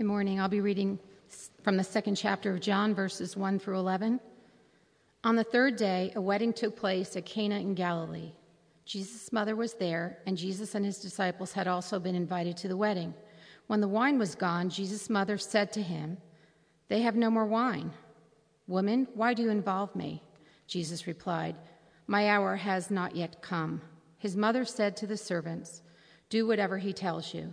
Good morning. I'll be reading from the second chapter of John, verses 1 through 11. On the third day, a wedding took place at Cana in Galilee. Jesus' mother was there, and Jesus and his disciples had also been invited to the wedding. When the wine was gone, Jesus' mother said to him, They have no more wine. Woman, why do you involve me? Jesus replied, My hour has not yet come. His mother said to the servants, Do whatever he tells you.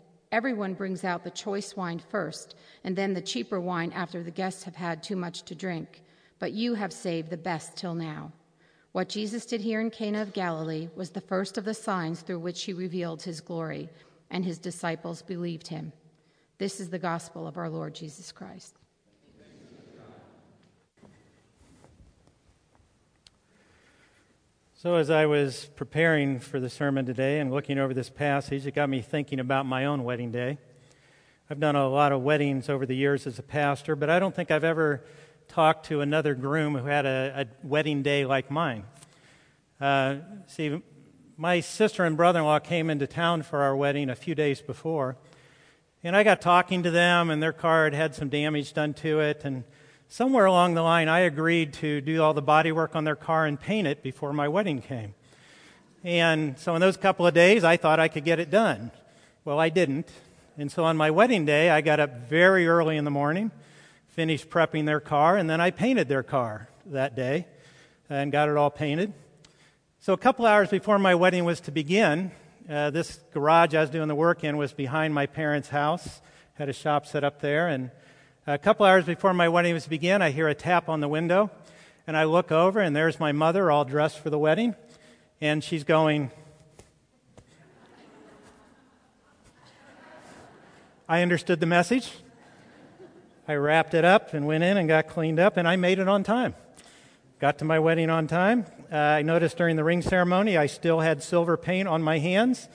Everyone brings out the choice wine first, and then the cheaper wine after the guests have had too much to drink. But you have saved the best till now. What Jesus did here in Cana of Galilee was the first of the signs through which he revealed his glory, and his disciples believed him. This is the gospel of our Lord Jesus Christ. So, as I was preparing for the sermon today and looking over this passage, it got me thinking about my own wedding day. I've done a lot of weddings over the years as a pastor, but I don't think I've ever talked to another groom who had a, a wedding day like mine. Uh, see, my sister and brother in law came into town for our wedding a few days before, and I got talking to them, and their car had had some damage done to it, and somewhere along the line, I agreed to do all the body work on their car and paint it before my wedding came. And so, in those couple of days, I thought I could get it done. Well, I didn't. And so, on my wedding day, I got up very early in the morning, finished prepping their car, and then I painted their car that day and got it all painted. So, a couple hours before my wedding was to begin, uh, this garage I was doing the work in was behind my parents' house. Had a shop set up there, and a couple hours before my wedding was to begin, I hear a tap on the window, and I look over, and there's my mother, all dressed for the wedding, and she's going. I understood the message. I wrapped it up and went in and got cleaned up, and I made it on time. Got to my wedding on time. Uh, I noticed during the ring ceremony I still had silver paint on my hands,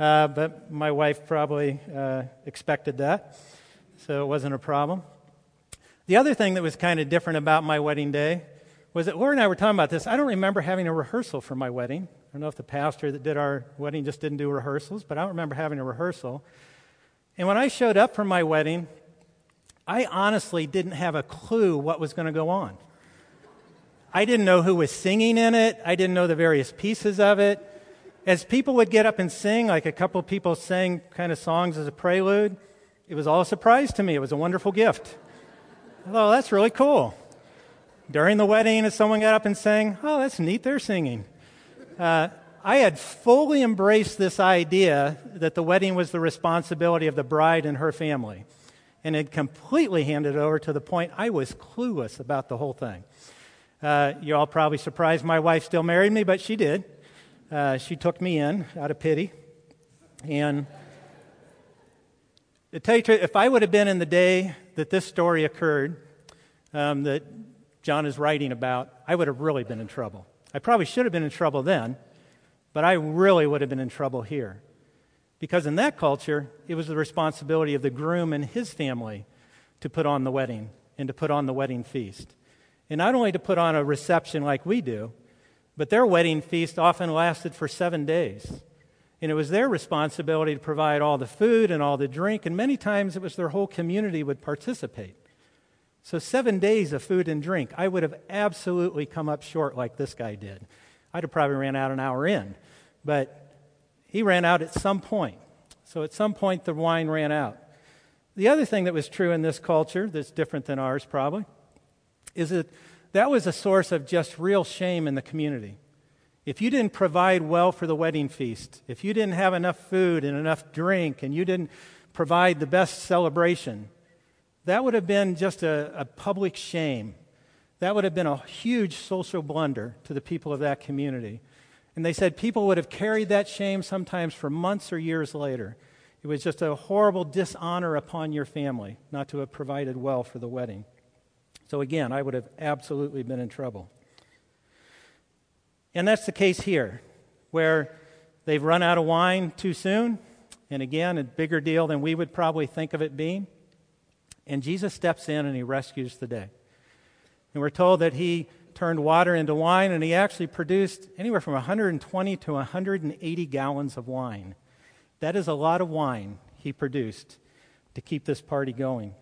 uh, but my wife probably uh, expected that so it wasn't a problem. The other thing that was kind of different about my wedding day was that Laura and I were talking about this. I don't remember having a rehearsal for my wedding. I don't know if the pastor that did our wedding just didn't do rehearsals, but I don't remember having a rehearsal. And when I showed up for my wedding, I honestly didn't have a clue what was going to go on. I didn't know who was singing in it, I didn't know the various pieces of it. As people would get up and sing, like a couple people sang kind of songs as a prelude, it was all a surprise to me. It was a wonderful gift. Thought, that's really cool. During the wedding, as someone got up and sang, oh, that's neat, they're singing. Uh, I had fully embraced this idea that the wedding was the responsibility of the bride and her family, and had completely handed it over to the point I was clueless about the whole thing. Uh, you all probably surprised my wife still married me, but she did. Uh, she took me in out of pity. And to tell you truth, if I would have been in the day that this story occurred, um, that John is writing about, I would have really been in trouble. I probably should have been in trouble then, but I really would have been in trouble here. Because in that culture, it was the responsibility of the groom and his family to put on the wedding and to put on the wedding feast. And not only to put on a reception like we do, but their wedding feast often lasted for seven days. And it was their responsibility to provide all the food and all the drink, and many times it was their whole community would participate. So, seven days of food and drink, I would have absolutely come up short like this guy did. I'd have probably ran out an hour in, but he ran out at some point. So, at some point, the wine ran out. The other thing that was true in this culture, that's different than ours probably, is that that was a source of just real shame in the community. If you didn't provide well for the wedding feast, if you didn't have enough food and enough drink, and you didn't provide the best celebration, that would have been just a, a public shame. That would have been a huge social blunder to the people of that community. And they said people would have carried that shame sometimes for months or years later. It was just a horrible dishonor upon your family not to have provided well for the wedding. So, again, I would have absolutely been in trouble. And that's the case here, where they've run out of wine too soon. And again, a bigger deal than we would probably think of it being. And Jesus steps in and he rescues the day. And we're told that he turned water into wine, and he actually produced anywhere from 120 to 180 gallons of wine. That is a lot of wine he produced to keep this party going.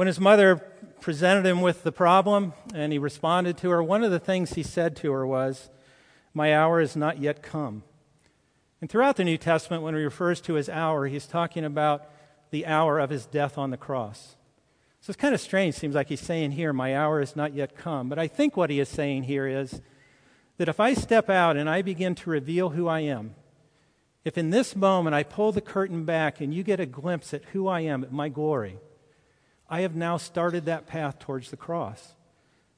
When his mother presented him with the problem and he responded to her, one of the things he said to her was, My hour is not yet come. And throughout the New Testament, when he refers to his hour, he's talking about the hour of his death on the cross. So it's kind of strange. Seems like he's saying here, My hour is not yet come. But I think what he is saying here is that if I step out and I begin to reveal who I am, if in this moment I pull the curtain back and you get a glimpse at who I am, at my glory, I have now started that path towards the cross.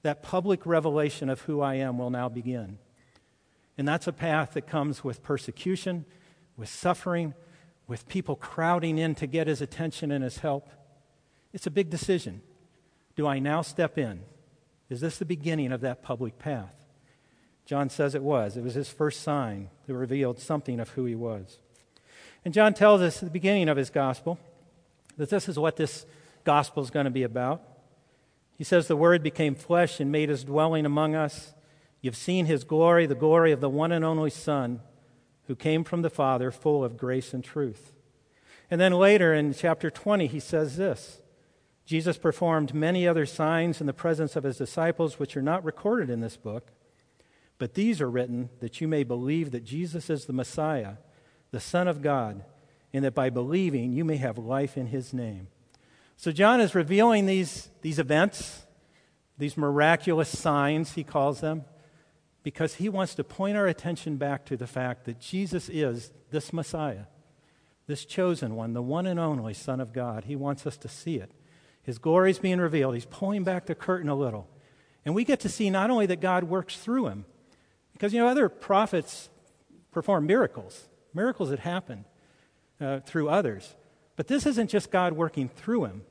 That public revelation of who I am will now begin. And that's a path that comes with persecution, with suffering, with people crowding in to get his attention and his help. It's a big decision. Do I now step in? Is this the beginning of that public path? John says it was. It was his first sign that revealed something of who he was. And John tells us at the beginning of his gospel that this is what this gospel is going to be about. He says, The Word became flesh and made his dwelling among us. You've seen his glory, the glory of the one and only Son who came from the Father, full of grace and truth. And then later in chapter 20, he says this Jesus performed many other signs in the presence of his disciples, which are not recorded in this book. But these are written that you may believe that Jesus is the Messiah, the Son of God, and that by believing you may have life in his name. So John is revealing these, these events, these miraculous signs, he calls them, because he wants to point our attention back to the fact that Jesus is this Messiah, this chosen one, the one and only Son of God. He wants us to see it. His glory is being revealed. He's pulling back the curtain a little. And we get to see not only that God works through him, because, you know, other prophets perform miracles, miracles that happen uh, through others. But this isn't just God working through him,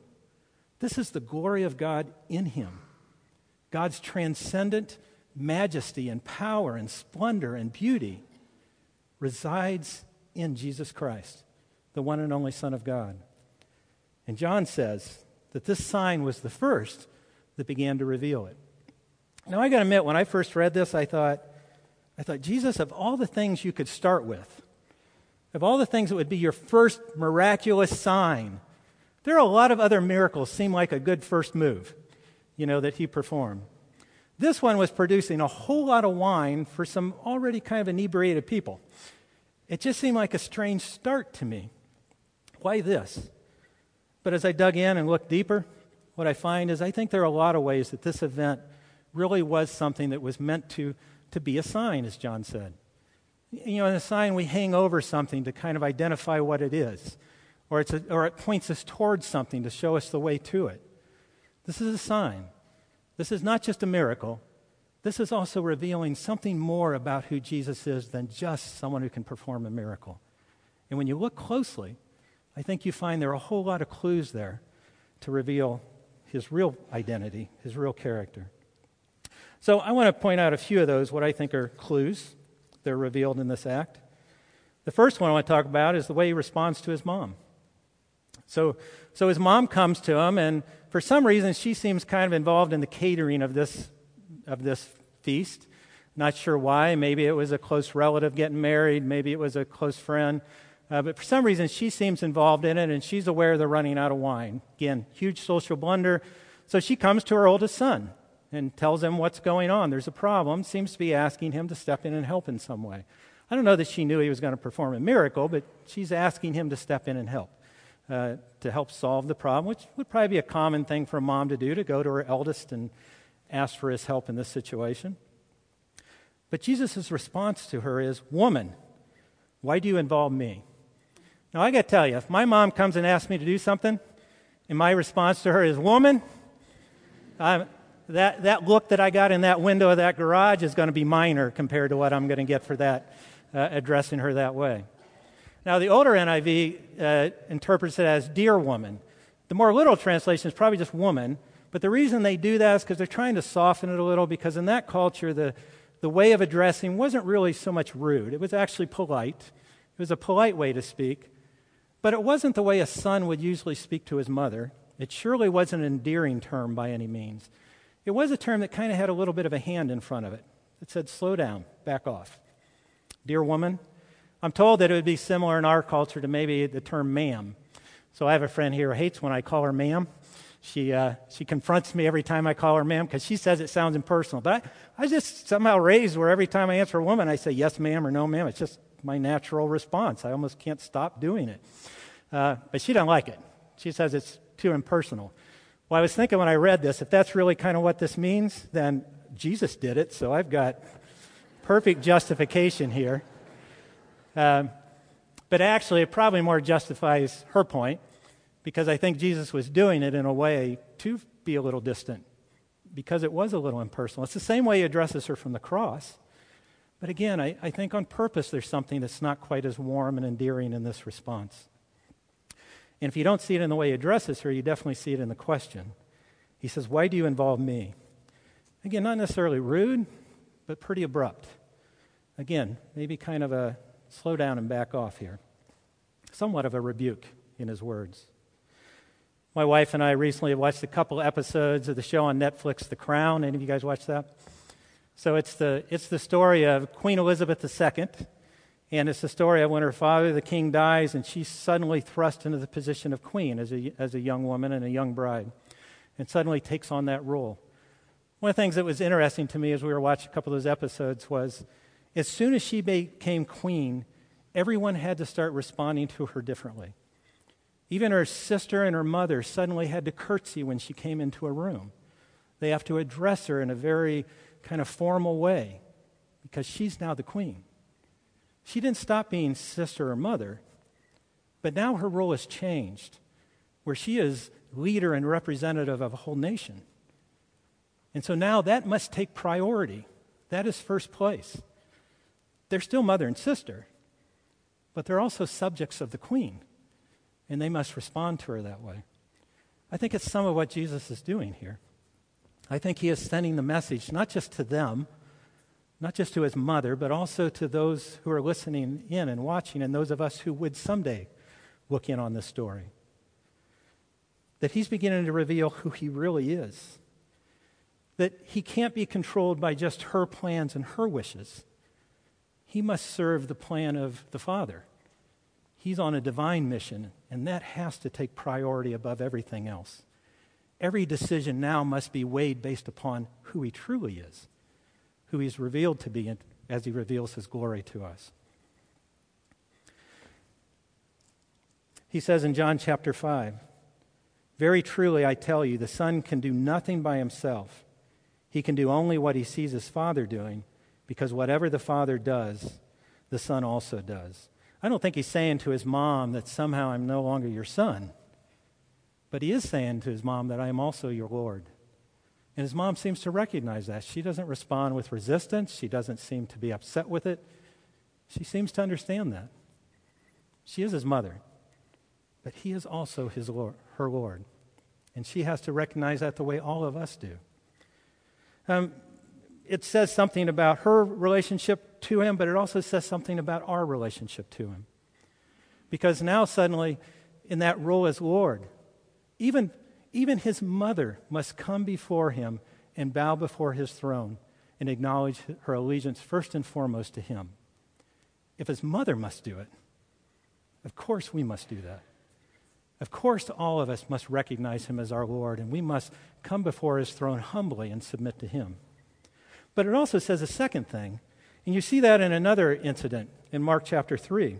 this is the glory of God in him. God's transcendent majesty and power and splendor and beauty resides in Jesus Christ, the one and only Son of God. And John says that this sign was the first that began to reveal it. Now, I got to admit, when I first read this, I thought, I thought, Jesus, of all the things you could start with, of all the things that would be your first miraculous sign, there are a lot of other miracles seem like a good first move, you know, that he performed. This one was producing a whole lot of wine for some already kind of inebriated people. It just seemed like a strange start to me. Why this? But as I dug in and looked deeper, what I find is I think there are a lot of ways that this event really was something that was meant to, to be a sign, as John said. You know, in a sign, we hang over something to kind of identify what it is, or, it's a, or it points us towards something to show us the way to it. This is a sign. This is not just a miracle. This is also revealing something more about who Jesus is than just someone who can perform a miracle. And when you look closely, I think you find there are a whole lot of clues there to reveal his real identity, his real character. So I want to point out a few of those, what I think are clues that are revealed in this act. The first one I want to talk about is the way he responds to his mom. So, so his mom comes to him, and for some reason, she seems kind of involved in the catering of this, of this feast. Not sure why. Maybe it was a close relative getting married, maybe it was a close friend. Uh, but for some reason, she seems involved in it, and she's aware they're running out of wine. Again, huge social blunder. So she comes to her oldest son and tells him what's going on. There's a problem, seems to be asking him to step in and help in some way. I don't know that she knew he was going to perform a miracle, but she's asking him to step in and help. Uh, to help solve the problem, which would probably be a common thing for a mom to do to go to her eldest and ask for his help in this situation. But Jesus' response to her is, Woman, why do you involve me? Now, I got to tell you, if my mom comes and asks me to do something, and my response to her is, Woman, I'm, that, that look that I got in that window of that garage is going to be minor compared to what I'm going to get for that, uh, addressing her that way. Now, the older NIV uh, interprets it as dear woman. The more literal translation is probably just woman, but the reason they do that is because they're trying to soften it a little, because in that culture, the, the way of addressing wasn't really so much rude. It was actually polite. It was a polite way to speak, but it wasn't the way a son would usually speak to his mother. It surely wasn't an endearing term by any means. It was a term that kind of had a little bit of a hand in front of it. It said, slow down, back off. Dear woman, I'm told that it would be similar in our culture to maybe the term ma'am. So I have a friend here who hates when I call her ma'am. She, uh, she confronts me every time I call her ma'am because she says it sounds impersonal. But I, I just somehow raised where every time I answer a woman, I say yes, ma'am, or no, ma'am. It's just my natural response. I almost can't stop doing it. Uh, but she doesn't like it. She says it's too impersonal. Well, I was thinking when I read this, if that's really kind of what this means, then Jesus did it, so I've got perfect justification here. Um, but actually, it probably more justifies her point because I think Jesus was doing it in a way to be a little distant because it was a little impersonal. It's the same way he addresses her from the cross. But again, I, I think on purpose there's something that's not quite as warm and endearing in this response. And if you don't see it in the way he addresses her, you definitely see it in the question. He says, Why do you involve me? Again, not necessarily rude, but pretty abrupt. Again, maybe kind of a slow down and back off here. Somewhat of a rebuke in his words. My wife and I recently watched a couple episodes of the show on Netflix, The Crown. Any of you guys watch that? So it's the, it's the story of Queen Elizabeth II, and it's the story of when her father, the king, dies, and she's suddenly thrust into the position of queen as a, as a young woman and a young bride, and suddenly takes on that role. One of the things that was interesting to me as we were watching a couple of those episodes was as soon as she became queen, everyone had to start responding to her differently. Even her sister and her mother suddenly had to curtsy when she came into a room. They have to address her in a very kind of formal way because she's now the queen. She didn't stop being sister or mother, but now her role has changed, where she is leader and representative of a whole nation. And so now that must take priority. That is first place. They're still mother and sister, but they're also subjects of the queen, and they must respond to her that way. I think it's some of what Jesus is doing here. I think he is sending the message not just to them, not just to his mother, but also to those who are listening in and watching, and those of us who would someday look in on this story. That he's beginning to reveal who he really is. That he can't be controlled by just her plans and her wishes he must serve the plan of the Father. He's on a divine mission, and that has to take priority above everything else. Every decision now must be weighed based upon who he truly is, who he's revealed to be as he reveals his glory to us. He says in John chapter 5 Very truly I tell you, the Son can do nothing by himself. He can do only what he sees his Father doing because whatever the father does, the son also does. I don't think he's saying to his mom that somehow I'm no longer your son, but he is saying to his mom that I am also your Lord. And his mom seems to recognize that. She doesn't respond with resistance, she doesn't seem to be upset with it. She seems to understand that. She is his mother, but he is also his Lord, her Lord. And she has to recognize that the way all of us do. Um, it says something about her relationship to him, but it also says something about our relationship to him. Because now, suddenly, in that role as Lord, even, even his mother must come before him and bow before his throne and acknowledge her allegiance first and foremost to him. If his mother must do it, of course we must do that. Of course, all of us must recognize him as our Lord, and we must come before his throne humbly and submit to him. But it also says a second thing. And you see that in another incident in Mark chapter 3,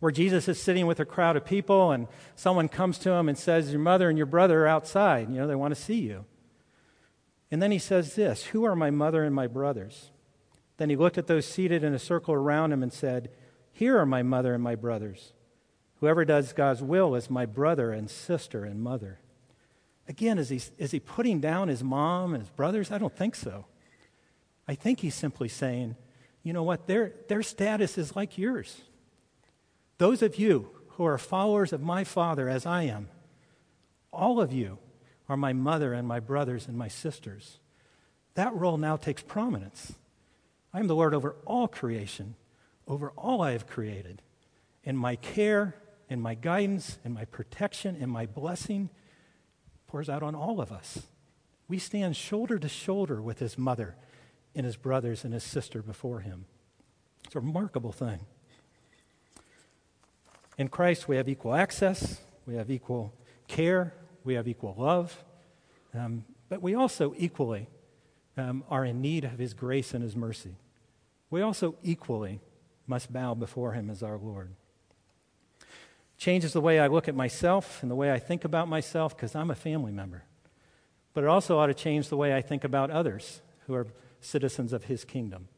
where Jesus is sitting with a crowd of people and someone comes to him and says, Your mother and your brother are outside. You know, they want to see you. And then he says this Who are my mother and my brothers? Then he looked at those seated in a circle around him and said, Here are my mother and my brothers. Whoever does God's will is my brother and sister and mother. Again, is he, is he putting down his mom and his brothers? I don't think so. I think he's simply saying, you know what, their, their status is like yours. Those of you who are followers of my Father as I am, all of you are my mother and my brothers and my sisters. That role now takes prominence. I am the Lord over all creation, over all I have created. And my care and my guidance and my protection and my blessing pours out on all of us. We stand shoulder to shoulder with his mother and his brothers and his sister before him. It's a remarkable thing. In Christ, we have equal access, we have equal care, we have equal love, um, but we also equally um, are in need of his grace and his mercy. We also equally must bow before him as our Lord. Changes the way I look at myself and the way I think about myself because I'm a family member. But it also ought to change the way I think about others who are citizens of his kingdom.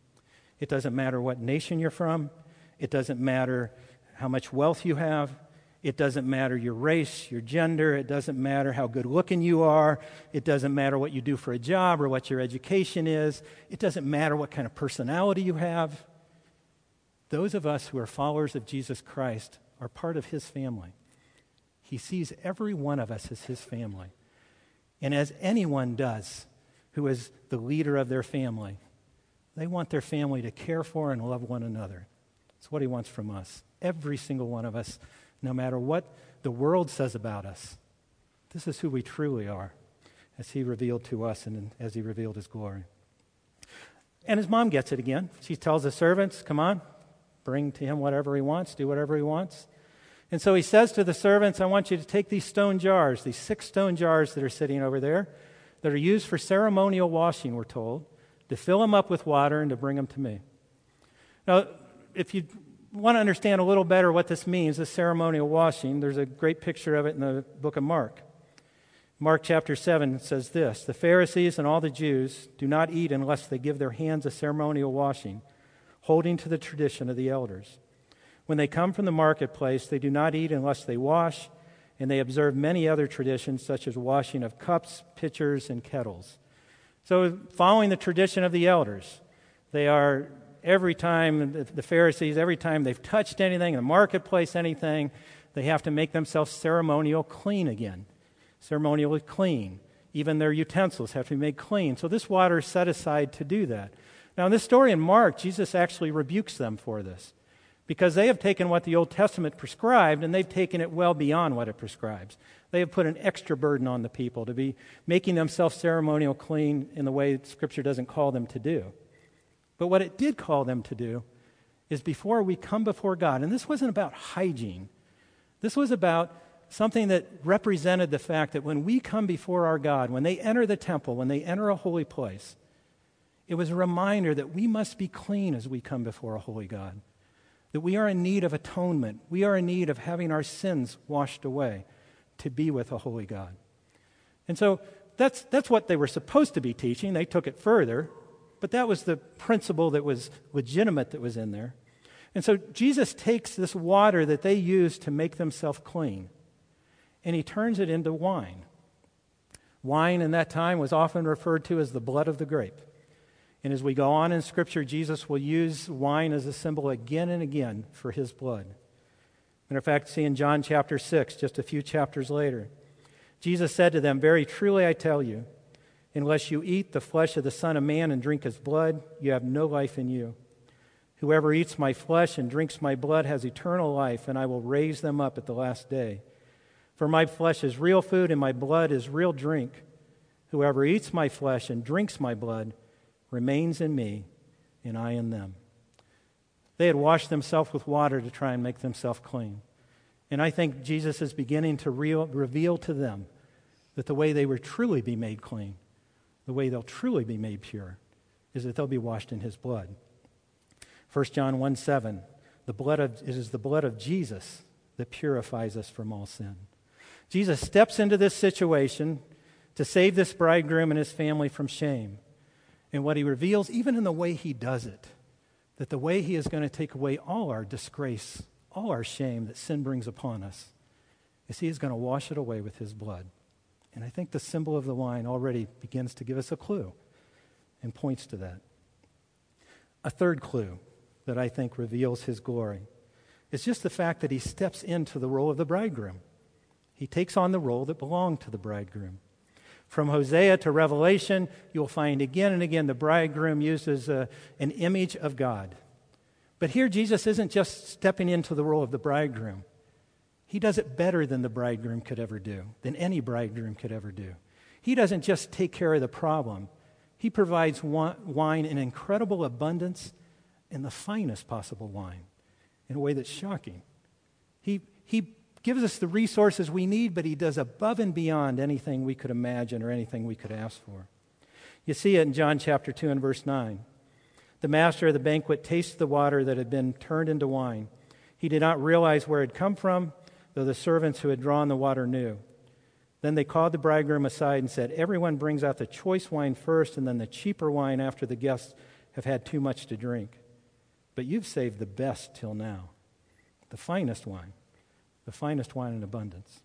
It doesn't matter what nation you're from, it doesn't matter how much wealth you have, it doesn't matter your race, your gender, it doesn't matter how good looking you are, it doesn't matter what you do for a job or what your education is, it doesn't matter what kind of personality you have. Those of us who are followers of Jesus Christ are part of his family. He sees every one of us as his family. And as anyone does who is the leader of their family, they want their family to care for and love one another. It's what he wants from us. Every single one of us, no matter what the world says about us. This is who we truly are, as he revealed to us and as he revealed his glory. And his mom gets it again. She tells the servants, Come on, bring to him whatever he wants, do whatever he wants. And so he says to the servants, I want you to take these stone jars, these six stone jars that are sitting over there, that are used for ceremonial washing, we're told, to fill them up with water and to bring them to me. Now, if you want to understand a little better what this means, this ceremonial washing, there's a great picture of it in the book of Mark. Mark chapter 7 says this The Pharisees and all the Jews do not eat unless they give their hands a ceremonial washing holding to the tradition of the elders. When they come from the marketplace, they do not eat unless they wash, and they observe many other traditions, such as washing of cups, pitchers, and kettles. So, following the tradition of the elders, they are every time, the Pharisees, every time they've touched anything in the marketplace, anything, they have to make themselves ceremonial clean again. Ceremonially clean. Even their utensils have to be made clean. So, this water is set aside to do that. Now, in this story in Mark, Jesus actually rebukes them for this because they have taken what the Old Testament prescribed and they've taken it well beyond what it prescribes. They have put an extra burden on the people to be making themselves ceremonial clean in the way Scripture doesn't call them to do. But what it did call them to do is before we come before God, and this wasn't about hygiene, this was about something that represented the fact that when we come before our God, when they enter the temple, when they enter a holy place, it was a reminder that we must be clean as we come before a holy God, that we are in need of atonement. We are in need of having our sins washed away to be with a holy God. And so that's, that's what they were supposed to be teaching. They took it further, but that was the principle that was legitimate that was in there. And so Jesus takes this water that they used to make themselves clean and he turns it into wine. Wine in that time was often referred to as the blood of the grape. And as we go on in Scripture, Jesus will use wine as a symbol again and again for his blood. Matter of fact, see in John chapter 6, just a few chapters later, Jesus said to them, Very truly I tell you, unless you eat the flesh of the Son of Man and drink his blood, you have no life in you. Whoever eats my flesh and drinks my blood has eternal life, and I will raise them up at the last day. For my flesh is real food, and my blood is real drink. Whoever eats my flesh and drinks my blood, remains in me, and I in them. They had washed themselves with water to try and make themselves clean. And I think Jesus is beginning to real, reveal to them that the way they will truly be made clean, the way they'll truly be made pure, is that they'll be washed in his blood. 1 John 1 7, the blood of, it is the blood of Jesus that purifies us from all sin. Jesus steps into this situation to save this bridegroom and his family from shame. And what he reveals, even in the way he does it, that the way he is going to take away all our disgrace, all our shame that sin brings upon us, is he is going to wash it away with his blood. And I think the symbol of the wine already begins to give us a clue and points to that. A third clue that I think reveals his glory is just the fact that he steps into the role of the bridegroom. He takes on the role that belonged to the bridegroom. From Hosea to Revelation, you'll find again and again the bridegroom used as a, uh, an image of God. But here, Jesus isn't just stepping into the role of the bridegroom. He does it better than the bridegroom could ever do, than any bridegroom could ever do. He doesn't just take care of the problem, he provides wine in incredible abundance in the finest possible wine in a way that's shocking. He, he gives us the resources we need, but he does above and beyond anything we could imagine or anything we could ask for. You see it in John chapter 2 and verse 9. The master of the banquet tasted the water that had been turned into wine. He did not realize where it had come from, though the servants who had drawn the water knew. Then they called the bridegroom aside and said, Everyone brings out the choice wine first, and then the cheaper wine after the guests have had too much to drink. But you've saved the best till now, the finest wine, the finest wine in abundance.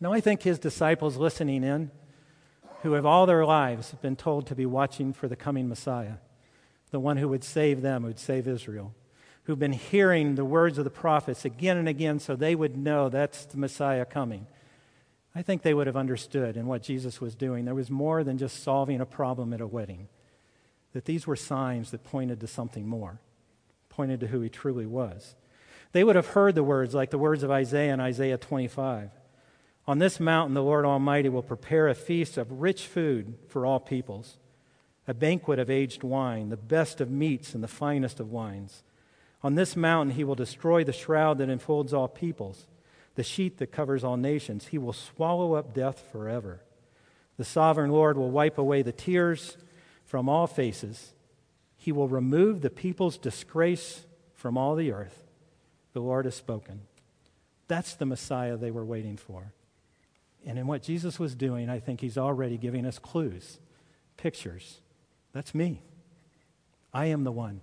Now, I think his disciples listening in, who have all their lives been told to be watching for the coming Messiah, the one who would save them, who would save Israel, who've been hearing the words of the prophets again and again so they would know that's the Messiah coming I think they would have understood in what Jesus was doing. There was more than just solving a problem at a wedding, that these were signs that pointed to something more, pointed to who he truly was. They would have heard the words like the words of Isaiah in Isaiah 25. On this mountain, the Lord Almighty will prepare a feast of rich food for all peoples, a banquet of aged wine, the best of meats and the finest of wines. On this mountain, he will destroy the shroud that enfolds all peoples the sheet that covers all nations. He will swallow up death forever. The sovereign Lord will wipe away the tears from all faces. He will remove the people's disgrace from all the earth. The Lord has spoken. That's the Messiah they were waiting for. And in what Jesus was doing, I think he's already giving us clues, pictures. That's me. I am the one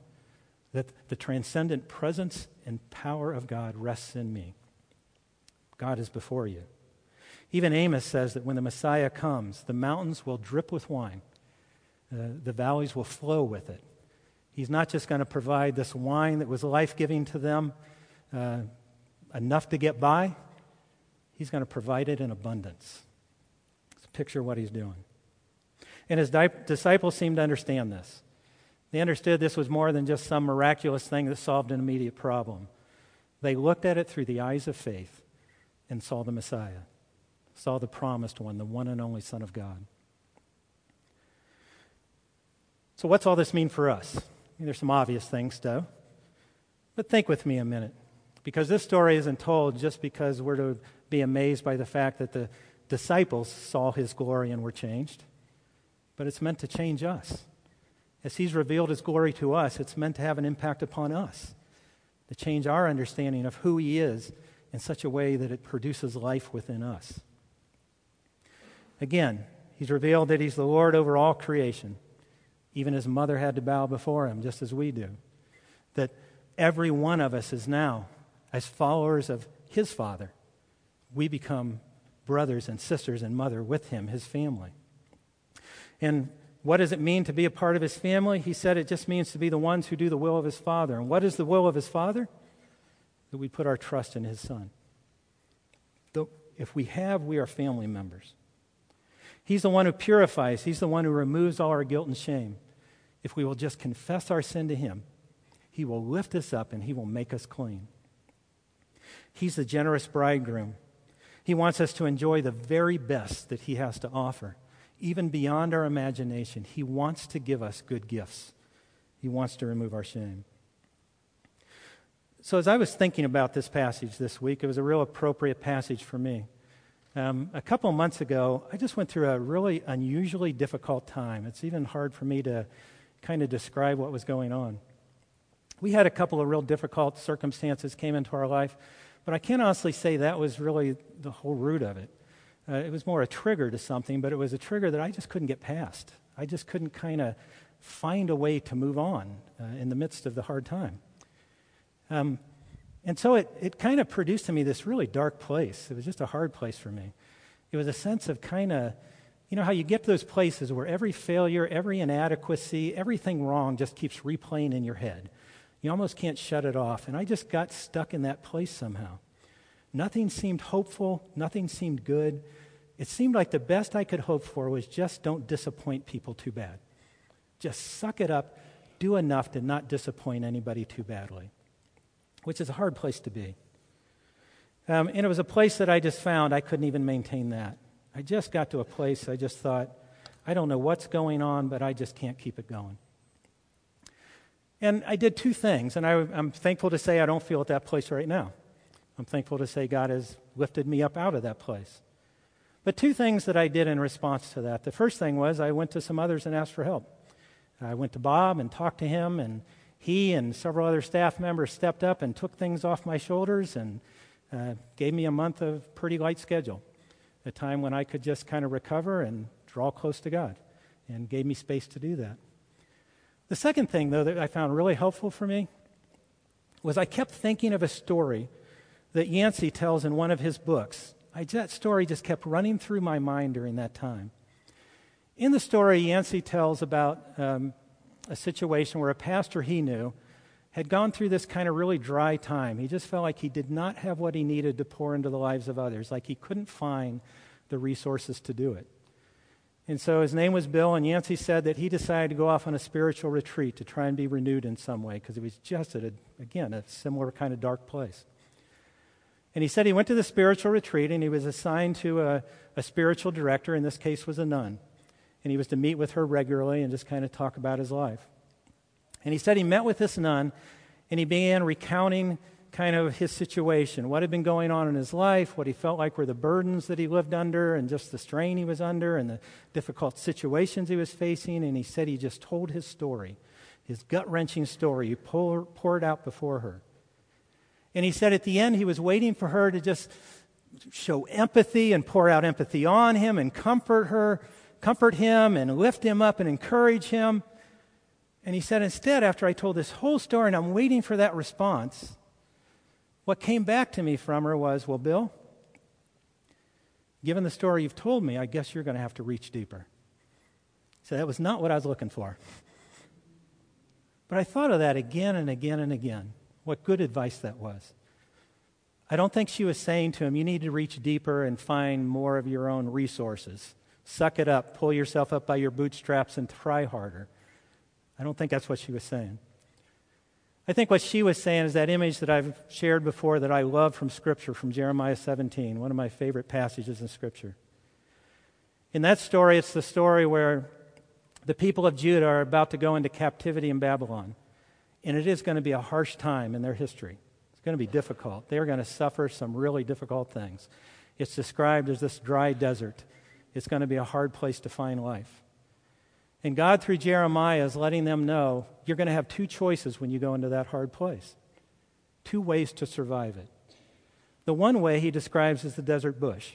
that the transcendent presence and power of God rests in me. God is before you. Even Amos says that when the Messiah comes, the mountains will drip with wine, uh, the valleys will flow with it. He's not just going to provide this wine that was life giving to them, uh, enough to get by, he's going to provide it in abundance. Let's picture what he's doing. And his di- disciples seem to understand this. They understood this was more than just some miraculous thing that solved an immediate problem. They looked at it through the eyes of faith and saw the Messiah, saw the promised one, the one and only Son of God. So, what's all this mean for us? There's some obvious things, though. But think with me a minute, because this story isn't told just because we're to be amazed by the fact that the disciples saw his glory and were changed, but it's meant to change us. As he's revealed his glory to us, it's meant to have an impact upon us, to change our understanding of who he is in such a way that it produces life within us. Again, he's revealed that he's the Lord over all creation. Even his mother had to bow before him, just as we do. That every one of us is now, as followers of his Father, we become brothers and sisters and mother with him, his family. And what does it mean to be a part of his family? He said it just means to be the ones who do the will of his Father. And what is the will of his Father? that we put our trust in his son. If we have, we are family members. He's the one who purifies, he's the one who removes all our guilt and shame. If we will just confess our sin to him, he will lift us up and he will make us clean. He's the generous bridegroom. He wants us to enjoy the very best that he has to offer, even beyond our imagination. He wants to give us good gifts. He wants to remove our shame. So, as I was thinking about this passage this week, it was a real appropriate passage for me. Um, a couple months ago, I just went through a really unusually difficult time. It's even hard for me to kind of describe what was going on. We had a couple of real difficult circumstances came into our life, but I can't honestly say that was really the whole root of it. Uh, it was more a trigger to something, but it was a trigger that I just couldn't get past. I just couldn't kind of find a way to move on uh, in the midst of the hard time. Um, and so it, it kind of produced in me this really dark place. It was just a hard place for me. It was a sense of kind of, you know, how you get to those places where every failure, every inadequacy, everything wrong just keeps replaying in your head. You almost can't shut it off. And I just got stuck in that place somehow. Nothing seemed hopeful, nothing seemed good. It seemed like the best I could hope for was just don't disappoint people too bad. Just suck it up, do enough to not disappoint anybody too badly, which is a hard place to be. Um, and it was a place that I just found I couldn't even maintain that. I just got to a place I just thought, I don't know what's going on, but I just can't keep it going. And I did two things, and I, am thankful to say I don't feel at that place right now. I'm thankful to say God has lifted me up out of that place. But two things that I did in response to that. The first thing was I went to some others and asked for help. I went to Bob and talked to him, and he and several other staff members stepped up and took things off my shoulders and uh, gave me a month of pretty light schedule, a time when I could just kind of recover and draw close to God, and gave me space to do that. The second thing, though, that I found really helpful for me was I kept thinking of a story that Yancey tells in one of his books. I, that story just kept running through my mind during that time. In the story, Yancey tells about um, a situation where a pastor he knew had gone through this kind of really dry time. He just felt like he did not have what he needed to pour into the lives of others, like he couldn't find the resources to do it. And so his name was Bill, and Yancey said that he decided to go off on a spiritual retreat to try and be renewed in some way because he was just at, a, again, a similar kind of dark place. And he said he went to the spiritual retreat and he was assigned to a, a spiritual director, in this case was a nun. And he was to meet with her regularly and just kind of talk about his life. And he said he met with this nun and he began recounting kind of his situation, what had been going on in his life, what he felt like were the burdens that he lived under, and just the strain he was under, and the difficult situations he was facing. And he said he just told his story, his gut wrenching story. He pour, poured out before her. And he said at the end, he was waiting for her to just show empathy and pour out empathy on him and comfort her, comfort him and lift him up and encourage him. And he said, instead, after I told this whole story and I'm waiting for that response, what came back to me from her was, Well, Bill, given the story you've told me, I guess you're going to have to reach deeper. So that was not what I was looking for. But I thought of that again and again and again. What good advice that was. I don't think she was saying to him, You need to reach deeper and find more of your own resources. Suck it up, pull yourself up by your bootstraps, and try harder. I don't think that's what she was saying. I think what she was saying is that image that I've shared before that I love from Scripture, from Jeremiah 17, one of my favorite passages in Scripture. In that story, it's the story where the people of Judah are about to go into captivity in Babylon. And it is going to be a harsh time in their history. It's going to be difficult. They're going to suffer some really difficult things. It's described as this dry desert. It's going to be a hard place to find life. And God, through Jeremiah, is letting them know you're going to have two choices when you go into that hard place, two ways to survive it. The one way he describes is the desert bush.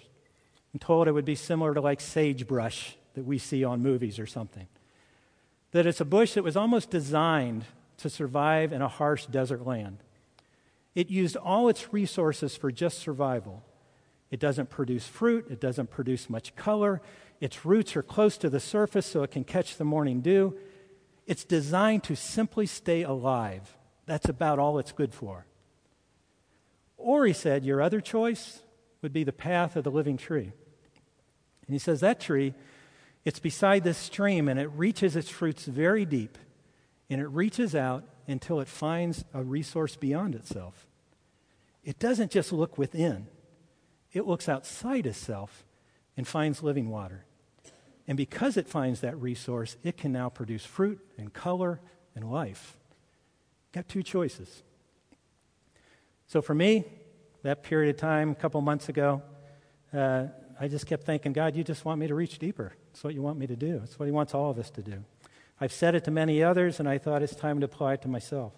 I'm told it would be similar to like sagebrush that we see on movies or something. That it's a bush that was almost designed to survive in a harsh desert land. It used all its resources for just survival. It doesn't produce fruit, it doesn't produce much color, its roots are close to the surface so it can catch the morning dew. It's designed to simply stay alive. That's about all it's good for. Or, he said, your other choice would be the path of the living tree. And he says that tree, it's beside this stream and it reaches its fruits very deep and it reaches out until it finds a resource beyond itself. It doesn't just look within, it looks outside itself and finds living water. And because it finds that resource, it can now produce fruit and color and life. Got two choices. So for me, that period of time, a couple months ago, uh, I just kept thinking, God, you just want me to reach deeper. That's what you want me to do. That's what He wants all of us to do. I've said it to many others, and I thought it's time to apply it to myself.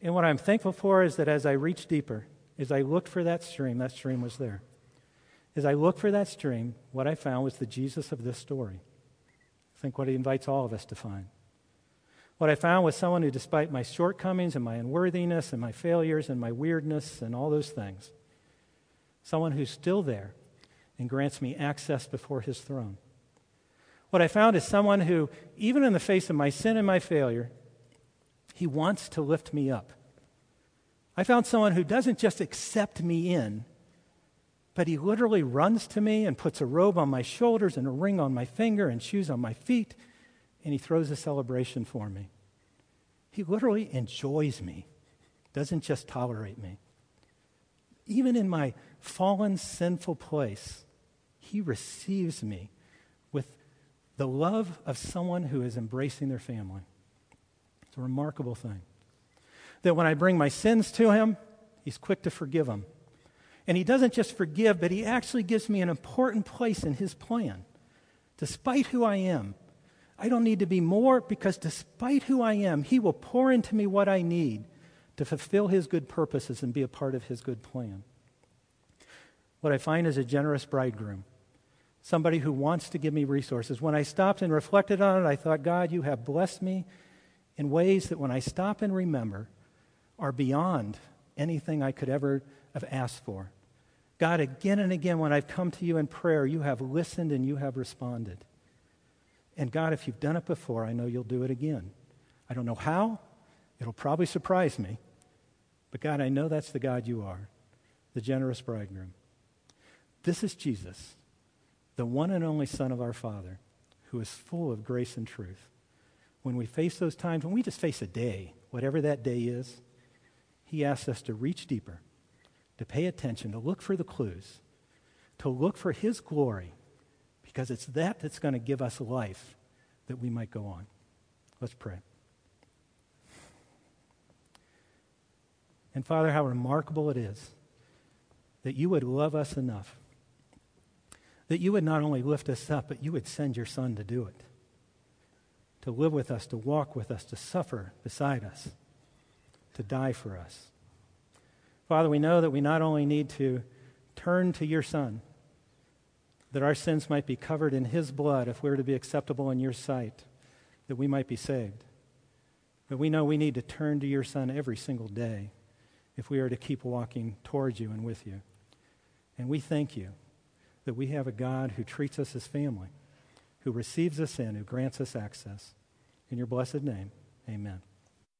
And what I'm thankful for is that as I reached deeper, as I looked for that stream, that stream was there. As I looked for that stream, what I found was the Jesus of this story. I think what he invites all of us to find. What I found was someone who, despite my shortcomings and my unworthiness and my failures and my weirdness and all those things, someone who's still there and grants me access before his throne. What I found is someone who, even in the face of my sin and my failure, He wants to lift me up. I found someone who doesn't just accept me in, but he literally runs to me and puts a robe on my shoulders and a ring on my finger and shoes on my feet, and he throws a celebration for me. He literally enjoys me, doesn't just tolerate me. Even in my fallen, sinful place, he receives me the love of someone who is embracing their family. It's a remarkable thing. That when I bring my sins to him, he's quick to forgive them. And he doesn't just forgive, but he actually gives me an important place in his plan. Despite who I am, I don't need to be more because despite who I am, he will pour into me what I need to fulfill his good purposes and be a part of his good plan. What I find is a generous bridegroom, somebody who wants to give me resources. When I stopped and reflected on it, I thought, God, you have blessed me in ways that when I stop and remember are beyond anything I could ever have asked for. God, again and again, when I've come to you in prayer, you have listened and you have responded. And God, if you've done it before, I know you'll do it again. I don't know how. It'll probably surprise me. But God, I know that's the God you are, the generous bridegroom. This is Jesus, the one and only Son of our Father, who is full of grace and truth. When we face those times, when we just face a day, whatever that day is, he asks us to reach deeper to pay attention, to look for the clues, to look for His glory, because it's that that's going to give us life that we might go on. Let's pray. And Father, how remarkable it is that you would love us enough, that you would not only lift us up, but you would send your Son to do it, to live with us, to walk with us, to suffer beside us, to die for us. Father, we know that we not only need to turn to your Son, that our sins might be covered in his blood if we're to be acceptable in your sight, that we might be saved. But we know we need to turn to your Son every single day if we are to keep walking towards you and with you. And we thank you that we have a God who treats us as family, who receives us in, who grants us access. In your blessed name, amen.